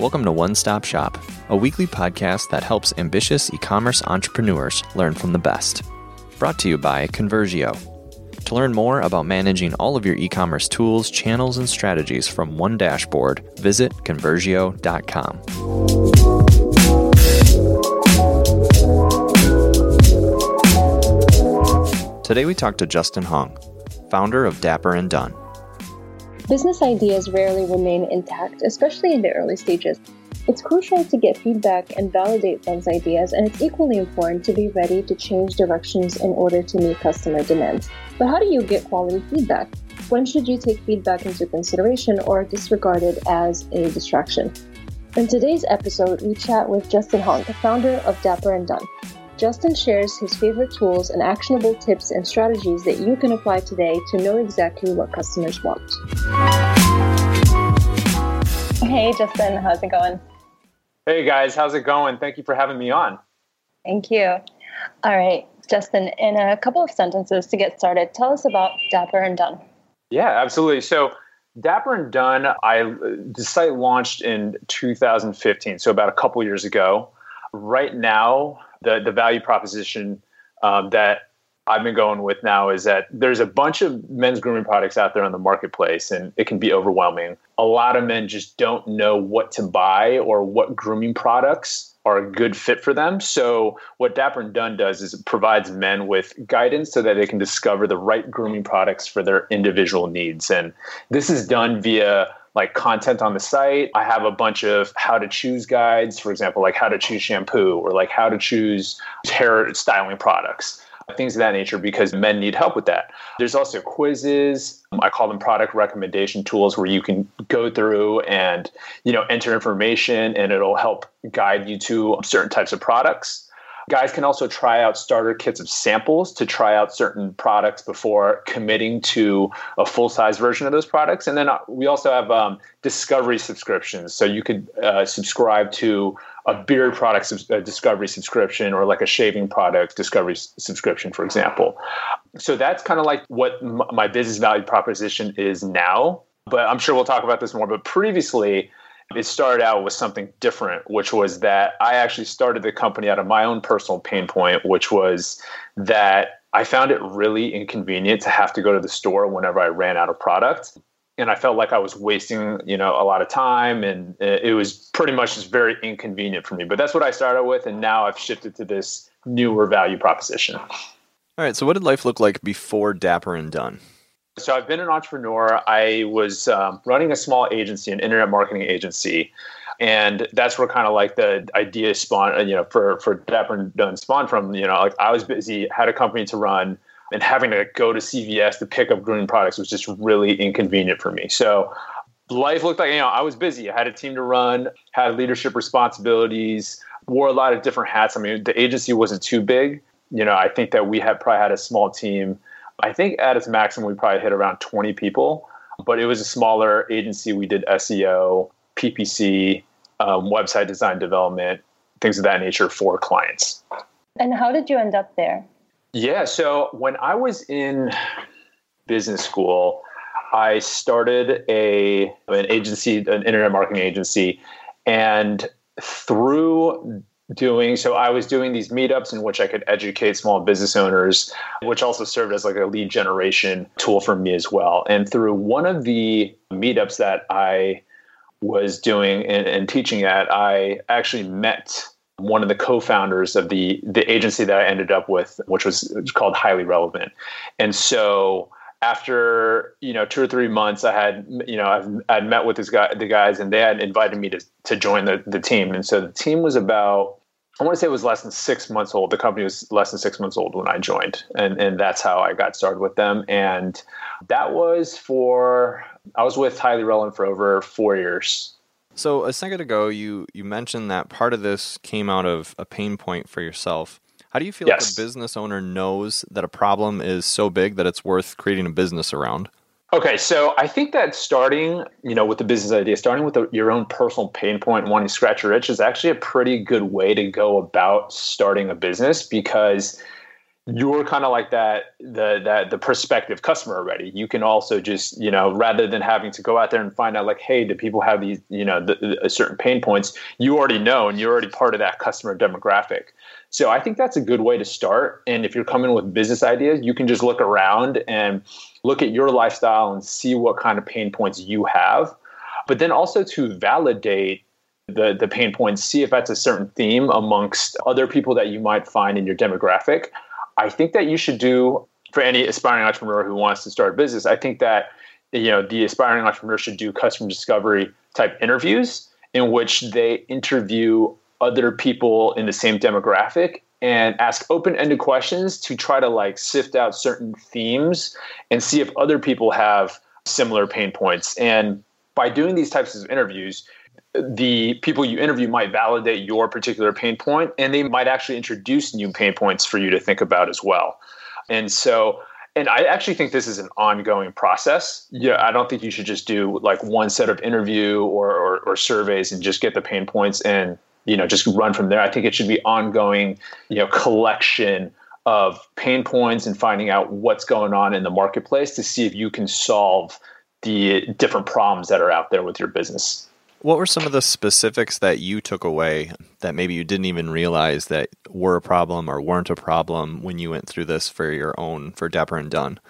Welcome to One Stop Shop, a weekly podcast that helps ambitious e commerce entrepreneurs learn from the best. Brought to you by Conversio. To learn more about managing all of your e commerce tools, channels, and strategies from one dashboard, visit Conversio.com. Today we talk to Justin Hong, founder of Dapper and Done. Business ideas rarely remain intact, especially in the early stages. It's crucial to get feedback and validate one's ideas, and it's equally important to be ready to change directions in order to meet customer demands. But how do you get quality feedback? When should you take feedback into consideration or disregard it as a distraction? In today's episode, we chat with Justin Hong, the founder of Dapper and Done. Justin shares his favorite tools and actionable tips and strategies that you can apply today to know exactly what customers want. Hey, Justin, how's it going? Hey, guys, how's it going? Thank you for having me on. Thank you. All right, Justin, in a couple of sentences to get started, tell us about Dapper and Done. Yeah, absolutely. So, Dapper and Done, I the site launched in 2015, so about a couple years ago. Right now, the the value proposition um, that I've been going with now is that there's a bunch of men's grooming products out there on the marketplace, and it can be overwhelming. A lot of men just don't know what to buy or what grooming products are a good fit for them. So, what Dapper and Done does is it provides men with guidance so that they can discover the right grooming products for their individual needs. And this is done via like content on the site. I have a bunch of how to choose guides, for example, like how to choose shampoo or like how to choose hair styling products, things of that nature, because men need help with that. There's also quizzes. I call them product recommendation tools where you can go through and, you know, enter information and it'll help guide you to certain types of products. Guys can also try out starter kits of samples to try out certain products before committing to a full size version of those products. And then uh, we also have um, discovery subscriptions. So you could uh, subscribe to a beard product sub- uh, discovery subscription or like a shaving product discovery s- subscription, for example. So that's kind of like what m- my business value proposition is now. But I'm sure we'll talk about this more. But previously, it started out with something different, which was that I actually started the company out of my own personal pain point, which was that I found it really inconvenient to have to go to the store whenever I ran out of product. And I felt like I was wasting, you know, a lot of time, and it was pretty much just very inconvenient for me. But that's what I started with, and now I've shifted to this newer value proposition. All right. So, what did life look like before Dapper and Done? So I've been an entrepreneur. I was um, running a small agency, an internet marketing agency, and that's where kind of like the idea spawned. You know, for for Dapper and Done spawned from. You know, like I was busy, had a company to run, and having to go to CVS to pick up grooming products was just really inconvenient for me. So life looked like you know I was busy. I had a team to run, had leadership responsibilities, wore a lot of different hats. I mean, the agency wasn't too big. You know, I think that we had probably had a small team I think at its maximum, we probably hit around 20 people, but it was a smaller agency. We did SEO, PPC, um, website design development, things of that nature for clients. And how did you end up there? Yeah, so when I was in business school, I started a an agency, an internet marketing agency, and through doing. So i was doing these meetups in which i could educate small business owners which also served as like a lead generation tool for me as well. And through one of the meetups that i was doing and, and teaching at i actually met one of the co-founders of the the agency that i ended up with which was called highly relevant. And so after you know two or three months, I had you know I'd met with this guy the guys and they had invited me to to join the the team, and so the team was about I want to say it was less than six months old. The company was less than six months old when I joined, and and that's how I got started with them. And that was for I was with Highly Relevant for over four years. So a second ago, you you mentioned that part of this came out of a pain point for yourself. How do you feel yes. like a business owner knows that a problem is so big that it's worth creating a business around? Okay, so I think that starting, you know, with the business idea, starting with the, your own personal pain point wanting to scratch your itch is actually a pretty good way to go about starting a business because you're kind of like that the that the prospective customer already. You can also just you know rather than having to go out there and find out like hey do people have these you know the, the, certain pain points you already know and you're already part of that customer demographic. So i think that's a good way to start. And if you're coming with business ideas you can just look around and look at your lifestyle and see what kind of pain points you have but then also to validate the the pain points see if that's a certain theme amongst other people that you might find in your demographic I think that you should do for any aspiring entrepreneur who wants to start a business. I think that you know the aspiring entrepreneur should do customer discovery type interviews in which they interview other people in the same demographic and ask open-ended questions to try to like sift out certain themes and see if other people have similar pain points and by doing these types of interviews the people you interview might validate your particular pain point and they might actually introduce new pain points for you to think about as well. And so, and I actually think this is an ongoing process. Yeah, I don't think you should just do like one set of interview or, or, or surveys and just get the pain points and you know just run from there. I think it should be ongoing, you know, collection of pain points and finding out what's going on in the marketplace to see if you can solve the different problems that are out there with your business. What were some of the specifics that you took away that maybe you didn't even realize that were a problem or weren't a problem when you went through this for your own for Dapper and Done?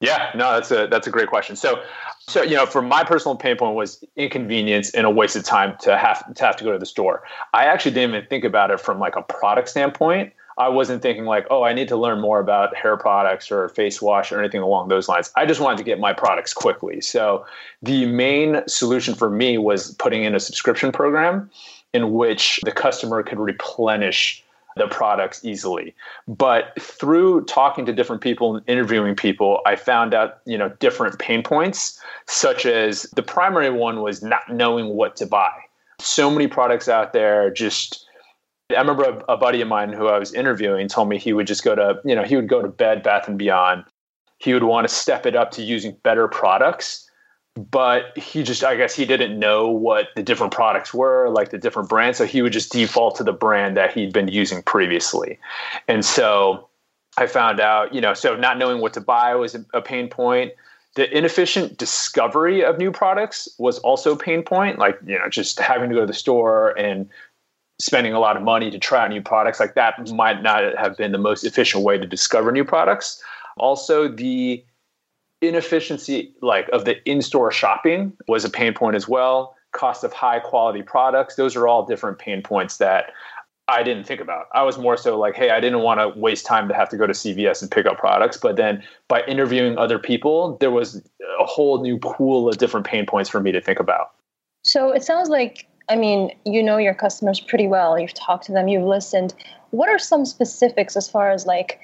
Yeah, no, that's a that's a great question. So, so you know, for my personal pain point was inconvenience and a waste of time to have to have to go to the store. I actually didn't even think about it from like a product standpoint. I wasn't thinking like, oh, I need to learn more about hair products or face wash or anything along those lines. I just wanted to get my products quickly. So the main solution for me was putting in a subscription program in which the customer could replenish the products easily. But through talking to different people and interviewing people, I found out, you know, different pain points, such as the primary one was not knowing what to buy. So many products out there just I remember a, a, buddy of mine who I was interviewing told me he would just go to, you know, he would go to Bed Bath and Beyond. He would want to step it up to using better products, but he just, I guess, he didn't know what the different products were, like the different brands. So he would just default to the brand that he'd been using previously. And so I found out, you know, so not knowing what to buy was a, pain point the inefficient discovery of new products was also a pain point like you know just having to go to the store and spending a lot of money to try out new products like that might not have been the most efficient way to discover new products also the inefficiency like of the in-store shopping was a pain point as well cost of high quality products those are all different pain points that I didn't think about. I was more so like, hey, I didn't want to waste time to have to go to CVS and pick up products. But then by interviewing other people, there was a whole new pool of different pain points for me to think about. So it sounds like I mean, you know your customers pretty well. You've talked to them, you've listened. What are some specifics as far as like,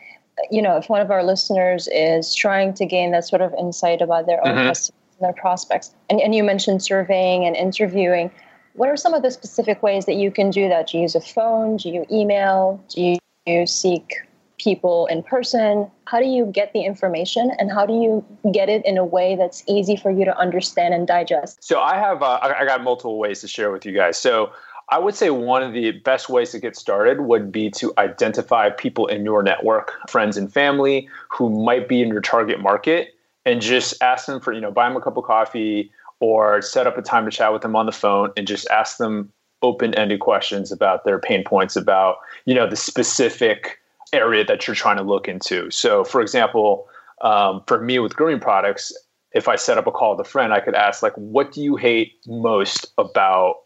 you know, if one of our listeners is trying to gain that sort of insight about their own mm-hmm. customers and their prospects, and, and you mentioned surveying and interviewing, what are some of the specific ways that you can do that? Do you use a phone? Do you email? Do you seek people in person? How do you get the information and how do you get it in a way that's easy for you to understand and digest? So I have uh, I got multiple ways to share with you guys. So I would say one of the best ways to get started would be to identify people in your network, friends and family who might be in your target market and just ask them for, you know, buy them a cup of coffee or set up a time to chat with them on the phone and just ask them open-ended questions about their pain points about, you know, the specific area that you're trying to look into. So, for example, um, for me with grooming products, if I set up a call with a friend, I could ask like, "What do you hate most about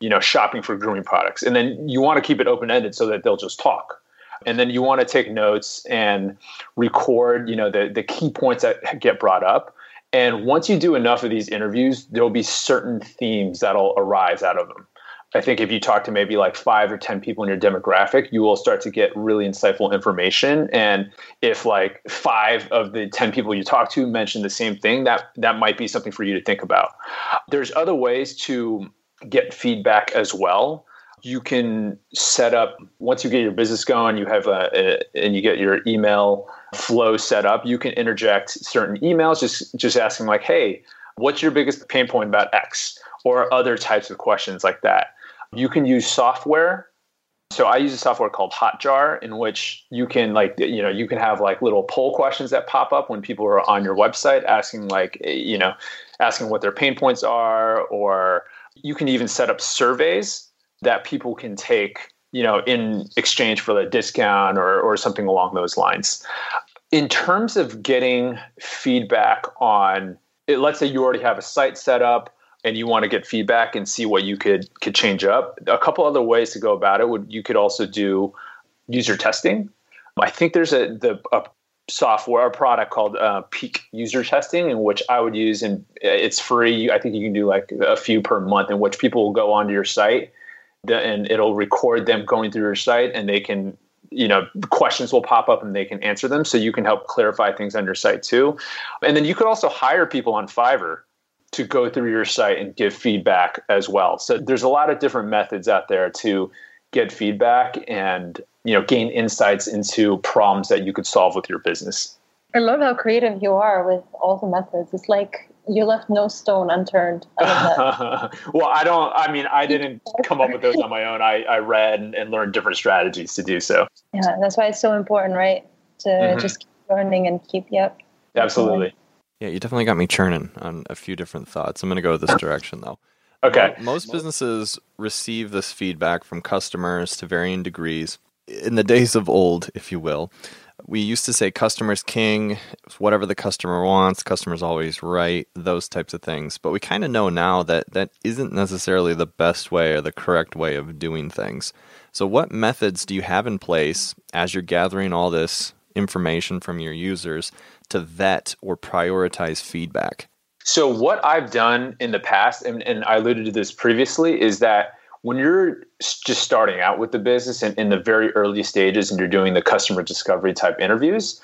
you know shopping for grooming products?" And then you want to keep it open ended so that they'll just talk. And then you want to take notes and record, you know, the the key points that get brought up. And once you do enough of these interviews, there'll be certain themes that'll arise out of them. I think if you talk to maybe like five or 10 people in your demographic, you will start to get really insightful information. And if like five of the 10 people you talk to mention the same thing, that, that might be something for you to think about. There's other ways to get feedback as well. You can set up, once you get your business going, you have a, a and you get your email flow set up, you can interject certain emails, just, just asking like, hey, what's your biggest pain point about X? Or other types of questions like that you can use software So I use a software called Hotjar in which you can like you know you can have like little poll questions that pop up when people are on your website asking like you know asking what their pain points are or you can even set up surveys that people can take you know in exchange for a discount or or something along those lines. In terms of getting feedback on it, let's say you already have a site set up and you want to get feedback and see what you could could change up. A couple other ways to go about it would you could also do user testing. I think there's a the a software a product called uh, Peek User Testing, in which I would use, and it's free. I think you can do like a few per month, in which people will go onto your site, and it'll record them going through your site, and they can you know questions will pop up and they can answer them. So you can help clarify things on your site too. And then you could also hire people on fiverr to go through your site and give feedback as well. So there's a lot of different methods out there to get feedback and you know gain insights into problems that you could solve with your business i love how creative you are with all the methods it's like you left no stone unturned. I well, I don't. I mean, I didn't come up with those on my own. I, I read and, and learned different strategies to do so. Yeah, that's why it's so important, right? To mm-hmm. just keep learning and keep. Yep. Absolutely. Yeah, you definitely got me churning on a few different thoughts. I'm going to go this direction though. Okay. Most businesses receive this feedback from customers to varying degrees. In the days of old, if you will, we used to say customers king, whatever the customer wants, customers always right, those types of things. But we kind of know now that that isn't necessarily the best way or the correct way of doing things. So, what methods do you have in place as you're gathering all this information from your users to vet or prioritize feedback? So, what I've done in the past, and, and I alluded to this previously, is that when you're just starting out with the business and in the very early stages and you're doing the customer discovery type interviews,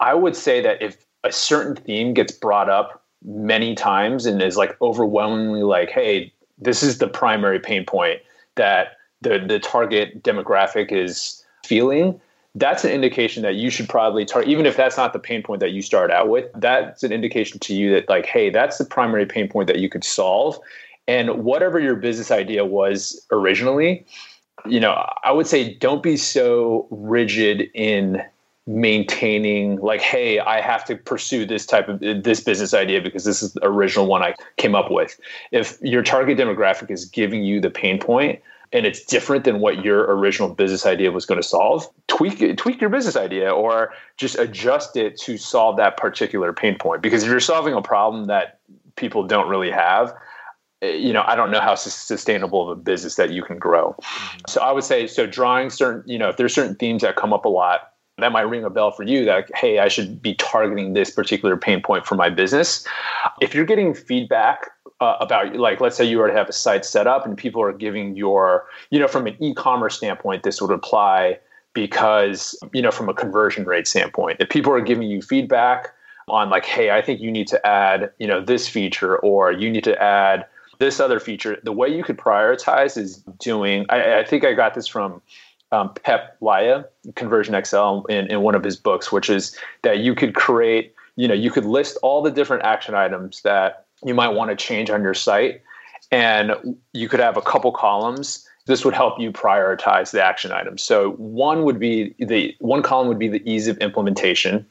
I would say that if a certain theme gets brought up many times and is like overwhelmingly like, hey, this is the primary pain point that the, the target demographic is feeling, that's an indication that you should probably target, even if that's not the pain point that you start out with, that's an indication to you that, like, hey, that's the primary pain point that you could solve. And whatever your business idea was originally, you know, I would say don't be so rigid in maintaining like hey i have to pursue this type of this business idea because this is the original one i came up with. If your target demographic is giving you the pain point and it's different than what your original business idea was going to solve tweak tweak your business idea or just adjust it to solve that particular pain point. Because if you're solving a problem that people don't really have you know, I don't know how sustainable of a business that you can grow. Mm-hmm. So I would say, so drawing certain, you know, if there's certain themes that come up a lot, that might ring a bell for you that, hey, I should be targeting this particular pain point for my business. If you're getting feedback uh, about, like, let's say you already have a site set up and people are giving your, you know, from an e commerce standpoint, this would apply because, you know, from a conversion rate standpoint, if people are giving you feedback, on like hey i think you need to add you know this feature or you need to add this other feature, the way you could prioritize is doing. I, I think I got this from um, Peep Laja, Conversion XL, in, in one of his books, which is that you could create. You know, you could list all the different action items that you might want to change on your site, and you could have a couple columns this would help you prioritize the action items. So one would be the one column would be the ease of implementation.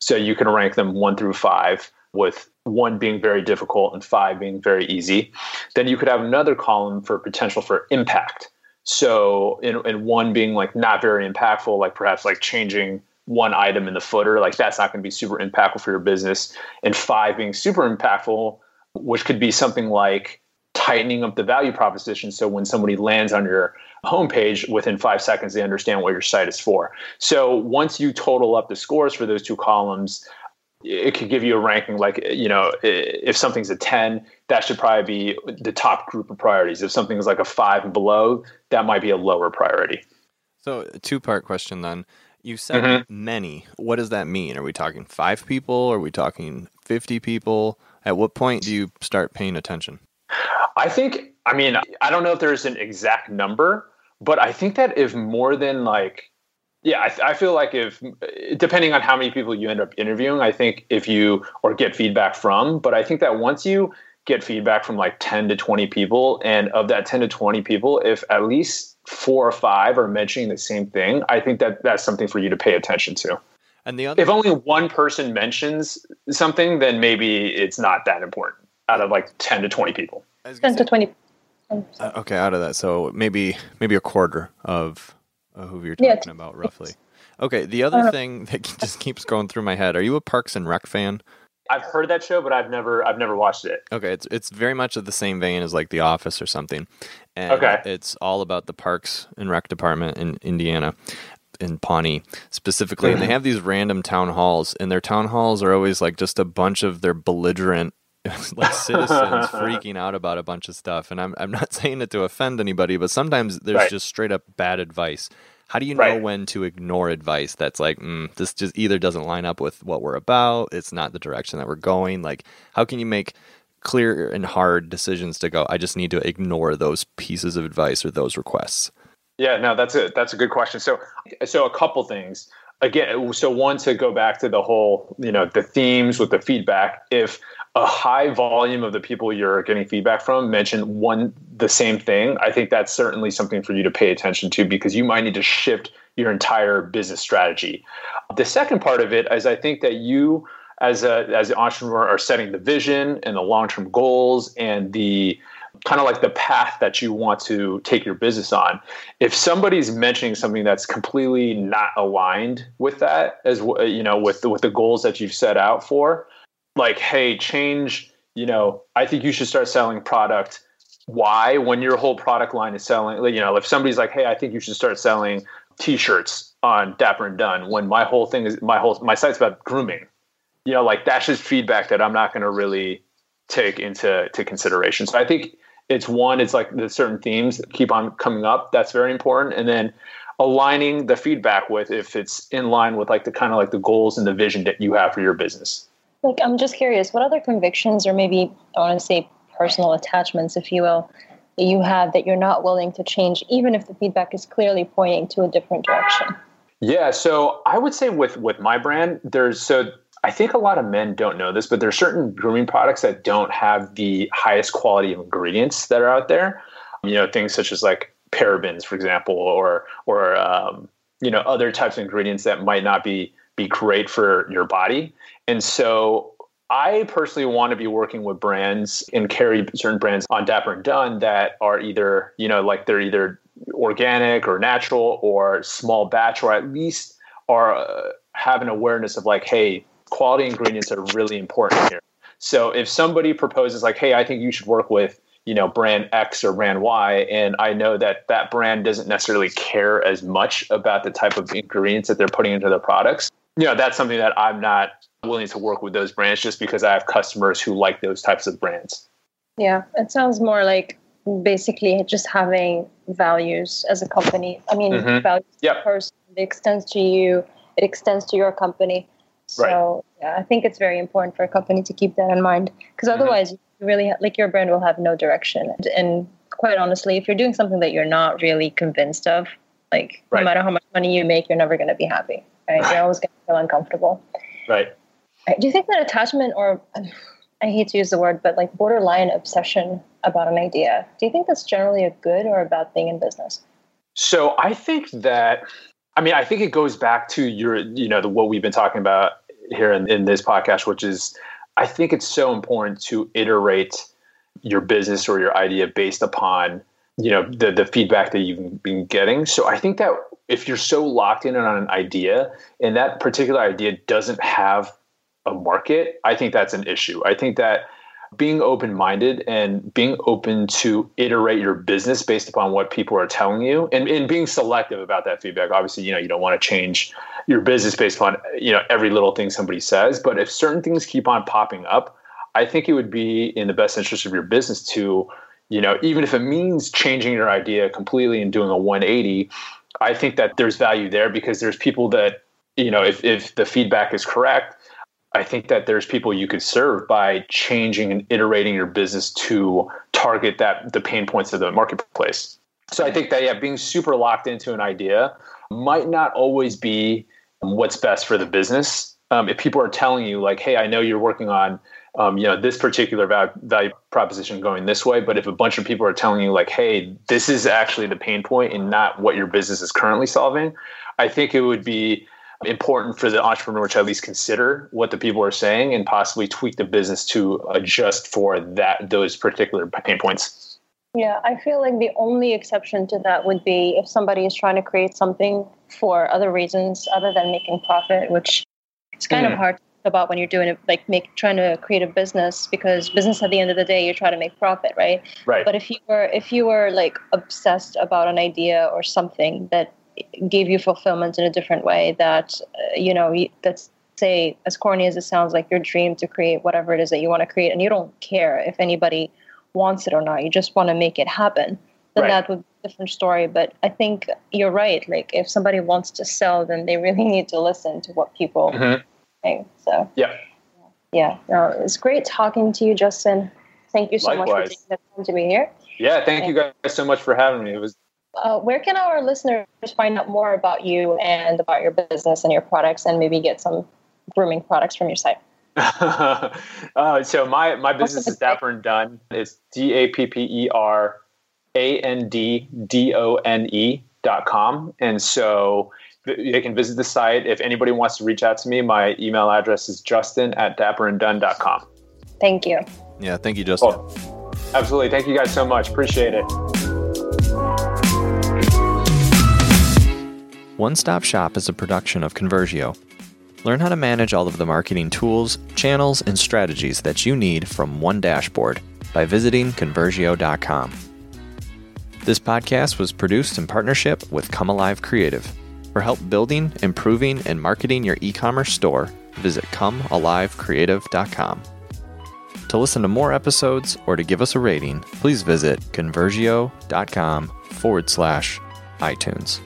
So you can rank them one through five with one being very difficult and five being very easy. Then you could have another column for potential for impact. So, in, in one being like not very impactful, like perhaps like changing one item in the footer, like that's not going to be super impactful for your business. And five being super impactful, which could be something like tightening up the value proposition. So when somebody lands on your homepage, within five seconds, they understand what your site is for. So once you total up the scores for those two columns, it could give you a ranking like you know if something's a 10 that should probably be the top group of priorities. If something's like a 5 and below that might be a lower priority. So two part question then. You said mm-hmm. many. What does that mean? Are we talking 5 people? Are we talking 50 people? At what point do you start paying attention? I think i mean i don't know if there's an exact number but i think that if more than like yeah, I, I, feel like if depending on how many people you end up interviewing, I think if you or get feedback from, but I think that once you get feedback from like 10 to 20 people and of that 10 to 20 people if at least four or five are mentioning the same thing, I think that that's something for you to pay attention to. And the other, if only one person mentions something, then maybe it's not that important out of like ten to twenty people. Ten to twenty. Uh, okay, out of that, so maybe maybe a quarter of who you're talking yeah, about, roughly. Okay, the other uh, thing that just keeps going through my head: Are you a Parks and Rec fan? I've heard that show, but I've never I've never watched it. Okay, it's it's very much of the same vein as like The Office or something. And okay. it's all about the Parks and Rec department in Indiana in Pawnee specifically, mm-hmm. and they have these random town halls, and their town halls are always like just a bunch of their belligerent like citizens freaking out about a bunch of stuff. And I'm I'm not saying it to offend anybody, but sometimes there's right. just straight up bad advice. How do you know right. when to ignore advice that's like, mm, this just either doesn't line up with what we're about, it's not the direction that we're going? Like, how can you make clear and hard decisions to go, I just need to ignore those pieces of advice or those requests? Yeah, no, that's a that's a good question. So, so a couple things. Again, so one to go back to the whole, you know, the themes with the feedback. If a high volume of the people you're getting feedback from mention one the same thing, I think that's certainly something for you to pay attention to because you might need to shift your entire business strategy. The second part of it is I think that you as a as an entrepreneur are setting the vision and the long-term goals and the kind of like the path that you want to take your business on. If somebody's mentioning something that's completely not aligned with that as you know with the, with the goals that you've set out for, like, hey, change, you know, I think you should start selling product why when your whole product line is selling, you know, if somebody's like, hey, I think you should start selling t-shirts on Dapper and Done when my whole thing is my whole my site's about grooming. You know, like that's just feedback that I'm not going to really take into to consideration. So I think it's one, it's like the certain themes that keep on coming up. That's very important. And then aligning the feedback with if it's in line with like the kind of like the goals and the vision that you have for your business. Like, I'm just curious, what other convictions or maybe I want to say personal attachments, if you will, that you have that you're not willing to change, even if the feedback is clearly pointing to a different direction? Yeah, so I would say with with my brand, there's so I think a lot of men don't know this, but there are certain grooming products that don't have the highest quality of ingredients that are out there. You know, things such as like parabens, for example, or or um, you know other types of ingredients that might not be be great for your body. And so I personally want to be working with brands and carry certain brands on Dapper and Done that are either, you know, like they're either organic or natural or small batch, or at least are uh, have an awareness of like, hey, quality ingredients are really important here. So if somebody proposes like, hey, I think you should work with, you know, brand X or brand Y, and I know that that brand doesn't necessarily care as much about the type of ingredients that they're putting into their products, you know, that's something that I'm not willing to work with those brands just because I have customers who like those types of brands. Yeah, it sounds more like basically just having values as a company. I mean, mm-hmm. values yep. person. It extends to you. It extends to your company. So yeah, I think it's very important for a company to keep that in mind because mm-hmm. otherwise, mm-hmm. you really like your brand will have no direction. And, and, quite honestly, if you're doing something that you're not really convinced of, like right. no matter how much money you make, you're never going to be happy. Right? You're always going to feel uncomfortable. Right. Do you think that attachment, or I hate to use the word, but like borderline obsession about an idea, do you think that's generally a good or a bad thing in business? So I think that, I mean, I think it goes back to your, you know, the, what we've been talking about here in, in this podcast, which is I think it's so important to iterate your business or your idea based upon you know the the feedback that you've been getting. So i think that if you're so locked in on an idea and that particular idea doesn't have a market i think that's an issue. I think that being open minded and being open to iterate your business based upon what people are telling you and, and being selective about that feedback. Obviously you know you don't want to change your business based upon you know every little thing somebody says but if certain things keep on popping up i think it would be in the best interest of your business to you know even if it means changing your idea completely and doing a 180 i think that there's value there because there's people that you know if, if the feedback is correct i think that there's people you could serve by changing and iterating your business to target that the pain points of the marketplace. So i think that yeah being super locked into an idea might not always be what's best for the business. Um, if people are telling you like hey i know you're working on um, you know this particular value proposition going this way but if a bunch of people are telling you like hey this is actually the pain point and not what your business is currently solving i think it would be important for the entrepreneur to at least consider what the people are saying and possibly tweak the business to adjust for that those particular pain points. Yeah i feel like the only exception to that would be if somebody is trying to create something for other reasons other than making profit which it's kind mm. of hard about when you're doing it like make trying to create a business because business at the end of the day you're trying to make profit right? Right. But if you were if you were like obsessed about an idea or something that gave you fulfillment in a different way that uh, you know that's say as corny as it sounds like your dream to create whatever it is that you want to create and you don't care if anybody wants it or not you just want to make it happen then right. that would be a different story but i think you're right like if somebody wants to sell then they really need to listen to what people mm-hmm thing. So yeah, yeah. No, it's great talking to you, Justin. Thank you so Likewise. much for taking the time to be here. Yeah, thank you guys so much for having me. It was. Uh, where can our listeners find out more about you and about your business and your products, and maybe get some grooming products from your site? uh, so my my business is Dapper and Done. It's D A P P E R A N D D O N E dot com, and so they can visit the site. If anybody wants to reach out to me, my email address is justin at dapper dapperanddone.com. Thank you. Yeah, thank you, Justin. Oh, absolutely. Thank you guys so much. Appreciate it. One Stop Shop is a production of Conversio. Learn how to manage all of the marketing tools, channels, and strategies that you need from one dashboard by visiting conversio.com. This podcast was produced in partnership with Come Alive Creative. For help building, improving, and marketing your e commerce store, visit comealivecreative.com. To listen to more episodes or to give us a rating, please visit conversio.com forward slash iTunes.